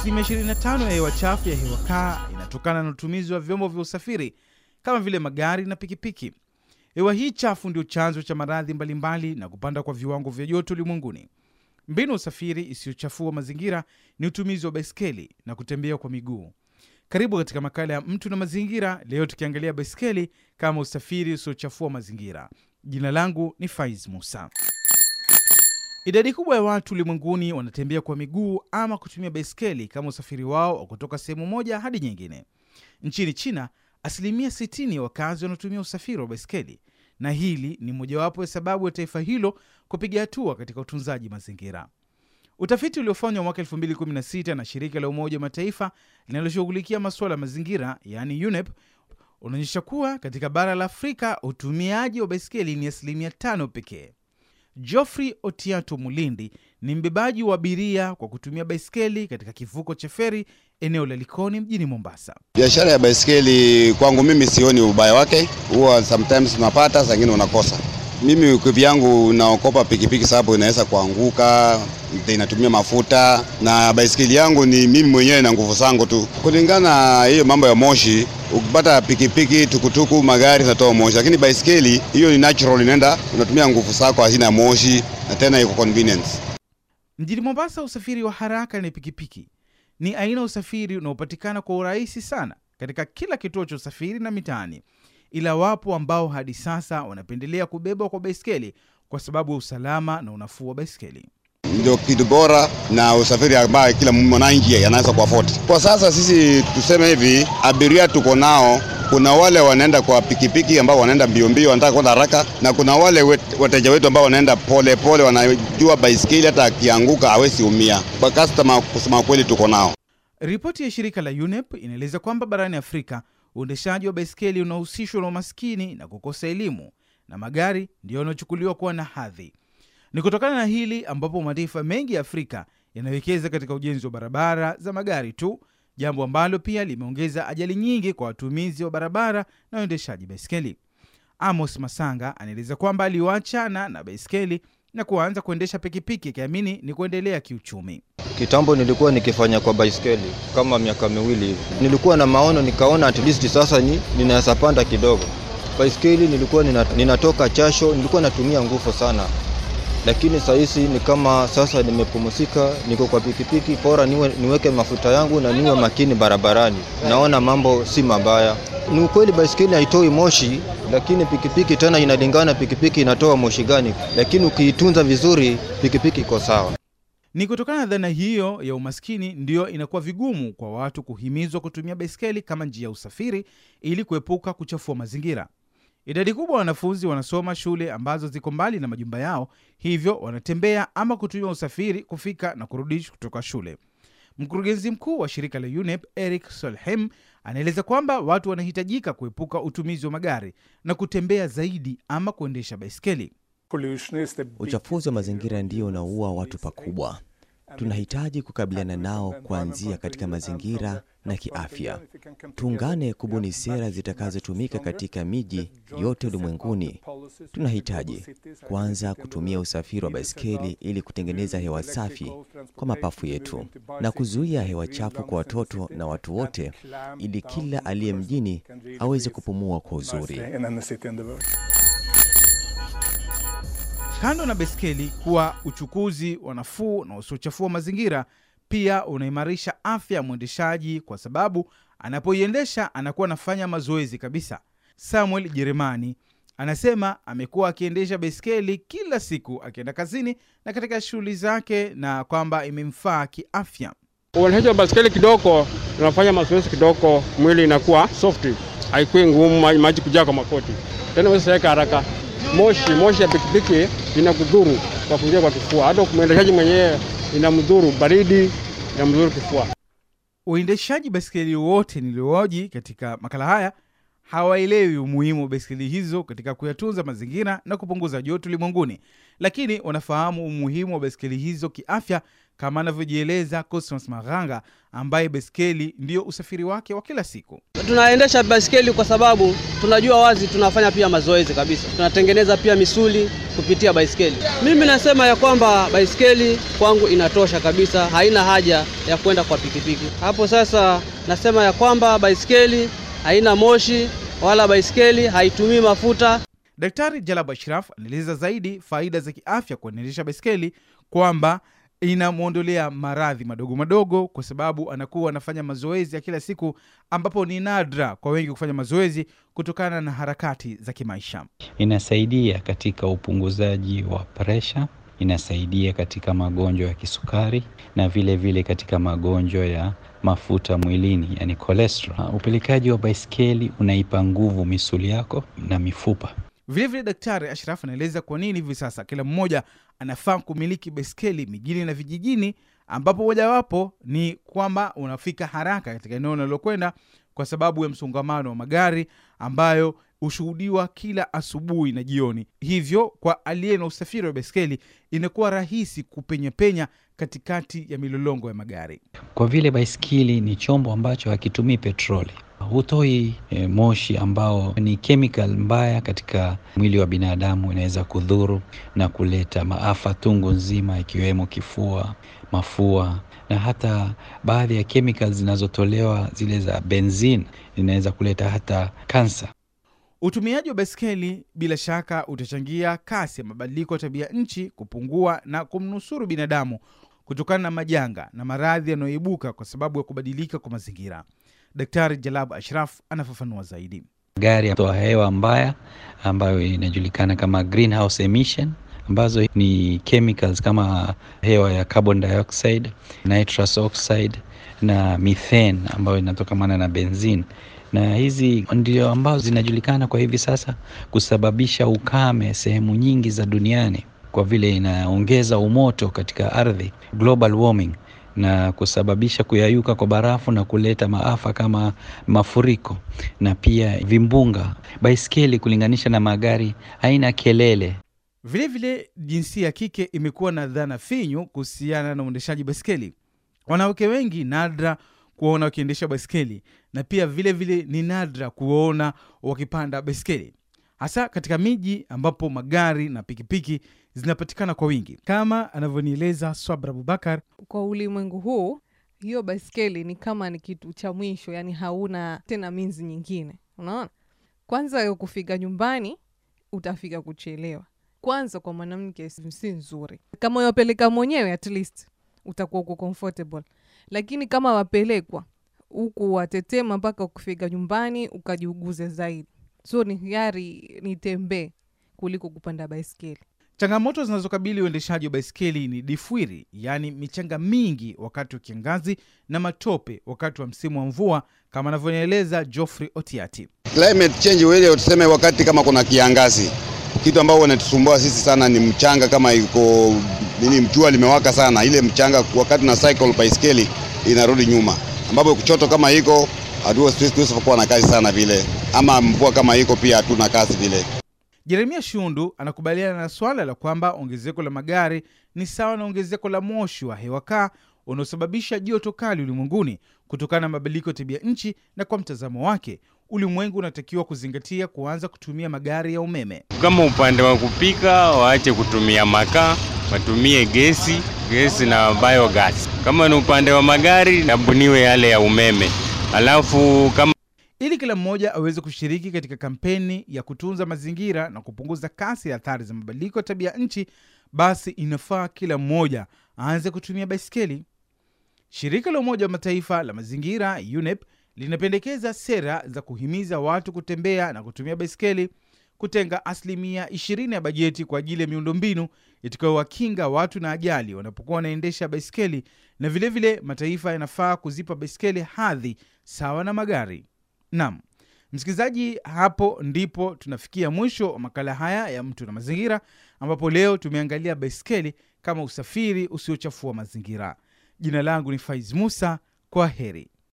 Asilimia 25 ya hewa chafu ya hewa kaa inatokana na utumizi wa vyombo vya usafiri kama vile magari na pikipiki. Hewa hii chafu ndio chanzo cha maradhi mbalimbali na kupanda kwa viwango vya joto ulimwenguni. Mbinu ya usafiri isiyochafua mazingira ni utumizi wa baiskeli na kutembea kwa miguu. Karibu katika makala ya mtu na mazingira, leo tukiangalia baiskeli kama usafiri usiochafua mazingira. Jina langu ni Faiz Musa. Idadi kubwa ya watu ulimwenguni wanatembea kwa miguu ama kutumia baiskeli kama usafiri wao wa kutoka sehemu moja hadi nyingine. Nchini China, asilimia 60 ya wakazi wanatumia usafiri wa baiskeli, na hili ni mojawapo ya sababu ya taifa hilo kupiga hatua katika utunzaji mazingira. Utafiti uliofanywa mwaka 2016 na shirika la Umoja wa Mataifa linaloshughulikia masuala ya mazingira, yaani UNEP, unaonyesha kuwa katika bara la Afrika utumiaji wa baiskeli ni asilimia tano pekee. Geoffrey Otiato Mulindi ni mbebaji wa abiria kwa kutumia baiskeli katika kivuko cha feri eneo la Likoni mjini Mombasa. Biashara ya baiskeli kwangu mimi sioni ubaya wake, huwa sometimes unapata, saa ingine unakosa. Mimi kivyangu naokopa pikipiki sababu inaweza kuanguka, inatumia mafuta, na baiskeli yangu ni mimi mwenyewe na nguvu zangu tu. Kulingana na hiyo mambo ya moshi, ukipata pikipiki, tukutuku, magari zinatoa moshi, lakini baiskeli hiyo ni natural, inaenda unatumia nguvu zako, hazina moshi na tena iko convenience. Mjini Mombasa, usafiri wa haraka ni pikipiki. Ni aina usafiri unaopatikana kwa urahisi sana katika kila kituo cha usafiri na mitaani, ila wapo ambao hadi sasa wanapendelea kubebwa kwa baiskeli kwa sababu ya usalama na unafuu wa baiskeli. ndio kitu bora na usafiri ambayo kila mwananchi anaweza kuafoti Kwa sasa sisi tuseme hivi, abiria tuko nao, kuna wale wanaenda kwa pikipiki ambao wanaenda mbio mbio, wanataka kwenda haraka, na kuna wale wateja wetu ambao wanaenda pole pole, wanajua baiskeli hata akianguka hawezi umia. Kwa customer, kusema kweli, tuko nao. Ripoti ya shirika la UNEP inaeleza kwamba barani Afrika uendeshaji wa baiskeli unahusishwa na umaskini na kukosa elimu, na magari ndiyo yanayochukuliwa kuwa na hadhi. Ni kutokana na hili ambapo mataifa mengi ya Afrika yanawekeza katika ujenzi wa barabara za magari tu, jambo ambalo pia limeongeza ajali nyingi kwa watumizi wa barabara na waendeshaji baiskeli. Amos Masanga anaeleza kwamba aliwachana na baiskeli na kuanza kuendesha pikipiki akiamini ni kuendelea kiuchumi. Kitambo nilikuwa nikifanya kwa baiskeli kama miaka miwili hivi. Nilikuwa na maono nikaona at least sasa ni ninaweza panda kidogo. Baiskeli nilikuwa ninatoka chasho, nilikuwa natumia nguvu sana. Lakini sahizi ni kama sasa nimepumzika, niko kwa pikipiki, bora niwe, niweke mafuta yangu na niwe makini barabarani. Naona mambo si mabaya. Ni ukweli baiskeli haitoi moshi, lakini pikipiki tena inalingana pikipiki inatoa moshi gani, lakini ukiitunza vizuri pikipiki iko sawa. Ni kutokana na dhana hiyo ya umaskini ndiyo inakuwa vigumu kwa watu kuhimizwa kutumia baiskeli kama njia ya usafiri ili kuepuka kuchafua mazingira. Idadi kubwa ya wanafunzi wanasoma shule ambazo ziko mbali na majumba yao, hivyo wanatembea ama kutumia usafiri kufika na kurudi kutoka shule. Mkurugenzi mkuu wa shirika la UNEP Eric Solheim anaeleza kwamba watu wanahitajika kuepuka utumizi wa magari na kutembea zaidi ama kuendesha baiskeli. Uchafuzi wa mazingira ndio unaua watu pakubwa. Tunahitaji kukabiliana nao kuanzia katika mazingira na kiafya. Tuungane kubuni sera zitakazotumika katika miji yote ulimwenguni. Tunahitaji kwanza kutumia usafiri wa baiskeli ili kutengeneza hewa safi kwa mapafu yetu na kuzuia hewa chafu kwa watoto na watu wote, ili kila aliye mjini aweze kupumua kwa uzuri. Kando na baiskeli kuwa uchukuzi wa nafuu na usiochafua mazingira, pia unaimarisha afya ya mwendeshaji kwa sababu anapoiendesha anakuwa anafanya mazoezi kabisa. Samuel Jeremani anasema amekuwa akiendesha baiskeli kila siku akienda kazini na katika shughuli zake, na kwamba imemfaa kiafya. Uendeshaji wa baskeli kidogo, unafanya mazoezi kidogo, mwili inakuwa soft, haikui ngumu, maji kujaa kwa makoti, tena usiweka haraka. Moshi moshi ya pikipiki inakudhuru kwa kuingia kwa kifua, hata mwendeshaji mwenyewe inamdhuru, baridi inamdhuru kifua. Uendeshaji baiskeli wote nilioji katika makala haya hawaelewi umuhimu wa baiskeli hizo katika kuyatunza mazingira na kupunguza joto ulimwenguni, lakini wanafahamu umuhimu wa baiskeli hizo kiafya kama anavyojieleza Cosmas Maganga ambaye baiskeli ndiyo usafiri wake wa kila siku. Tunaendesha baiskeli kwa sababu tunajua wazi tunafanya pia mazoezi kabisa, tunatengeneza pia misuli kupitia baiskeli. Mimi nasema ya kwamba baiskeli kwangu inatosha kabisa, haina haja ya kwenda kwa pikipiki. Hapo sasa nasema ya kwamba baiskeli haina moshi wala baiskeli haitumii mafuta. Daktari Jalab Ashraf anaeleza zaidi faida za kiafya kuendesha baiskeli kwamba inamwondolea maradhi madogo madogo, kwa sababu anakuwa anafanya mazoezi ya kila siku, ambapo ni nadra kwa wengi kufanya mazoezi kutokana na harakati za kimaisha. Inasaidia katika upunguzaji wa presha, inasaidia katika magonjwa ya kisukari na vile vile katika magonjwa ya mafuta mwilini, yani cholesterol. Upelekaji wa baiskeli unaipa nguvu misuli yako na mifupa. Vilevile Daktari Ashraf anaeleza kwa nini hivi sasa kila mmoja anafaa kumiliki baiskeli mijini na vijijini, ambapo mojawapo ni kwamba unafika haraka katika eneo unalokwenda kwa sababu ya msongamano wa magari ambayo hushuhudiwa kila asubuhi na jioni. Hivyo kwa aliye na usafiri wa baiskeli inakuwa rahisi kupenyapenya katikati ya milolongo ya magari. Kwa vile baiskeli ni chombo ambacho hakitumii petroli, hutoi e, moshi ambao ni chemical mbaya katika mwili wa binadamu, inaweza kudhuru na kuleta maafa tungu nzima, ikiwemo kifua, mafua na hata baadhi ya chemicals zinazotolewa zile za benzin zinaweza kuleta hata kansa. Utumiaji wa baiskeli bila shaka utachangia kasi ya mabadiliko ya tabia nchi kupungua na kumnusuru binadamu kutokana na majanga na maradhi yanayoibuka kwa sababu ya kubadilika kwa mazingira. Daktari Jalab Ashraf anafafanua zaidi. Gari toa hewa mbaya ambayo inajulikana kama greenhouse emission ambazo ni chemicals kama hewa ya carbon dioxide, nitrous oxide na methane ambayo inatokamana na benzine na hizi ndio ambazo zinajulikana kwa hivi sasa kusababisha ukame sehemu nyingi za duniani, kwa vile inaongeza umoto katika ardhi, global warming, na kusababisha kuyayuka kwa barafu na kuleta maafa kama mafuriko na pia vimbunga. Baiskeli kulinganisha na magari haina kelele. Vilevile vile, jinsia ya kike imekuwa na dhana finyu kuhusiana na uendeshaji baiskeli. Wanawake wengi nadra kuwaona wakiendesha baiskeli na pia vile vile ni nadra kuwaona wakipanda baiskeli, hasa katika miji ambapo magari na pikipiki zinapatikana kwa wingi, kama anavyonieleza Swabra Abubakar. Kwa ulimwengu huu, hiyo baiskeli ni kama ni kitu cha mwisho, yani hauna tena minzi nyingine. Unaona, kwanza kufika nyumbani utafika kuchelewa. Kwanza kwa mwanamke si nzuri. Kama uyapeleka mwenyewe, at least utakuwa uko comfortable lakini kama wapelekwa huku watetema mpaka kufika nyumbani ukajiuguze zaidi, so ni hiari nitembee kuliko kupanda baiskeli. Changamoto zinazokabili uendeshaji wa baiskeli ni difwiri, yaani michanga mingi wakati wa kiangazi na matope wakati wa msimu wa mvua, kama anavyonieleza joffrey Otiati. Climate change ile tuseme, wakati kama kuna kiangazi, kitu ambao wanatusumbua sisi sana ni mchanga. Kama iko nini, jua limewaka sana, ile mchanga wakati na cycle baiskeli inarudi nyuma, ambapo kuchoto kama iko hatukuwa kuwa na kazi sana vile, ama mvua kama iko pia hatuna kazi vile. Jeremia Shundu anakubaliana na swala la kwamba ongezeko la magari ni sawa na ongezeko la moshi wa hewa kaa unaosababisha joto kali ulimwenguni kutokana na mabadiliko ya tabia nchi, na kwa mtazamo wake ulimwengu unatakiwa kuzingatia kuanza kutumia magari ya umeme. Kama upande wa kupika, waache kutumia makaa, watumie gesi, gesi na biogas. Kama ni upande wa magari, nabuniwe yale ya umeme. Alafu kama ili kila mmoja aweze kushiriki katika kampeni ya kutunza mazingira na kupunguza kasi ya athari za mabadiliko ya tabia nchi, basi inafaa kila mmoja aanze kutumia baiskeli. Shirika la Umoja wa Mataifa la mazingira UNEP linapendekeza sera za kuhimiza watu kutembea na kutumia baiskeli, kutenga asilimia 20 ya bajeti kwa ajili ya miundombinu itakayowakinga watu na ajali wanapokuwa wanaendesha baiskeli, na vilevile vile mataifa yanafaa kuzipa baiskeli hadhi sawa na magari. Naam msikilizaji, hapo ndipo tunafikia mwisho wa makala haya ya Mtu na Mazingira, ambapo leo tumeangalia baiskeli kama usafiri usiochafua mazingira. Jina langu ni Faiz Musa, kwa heri.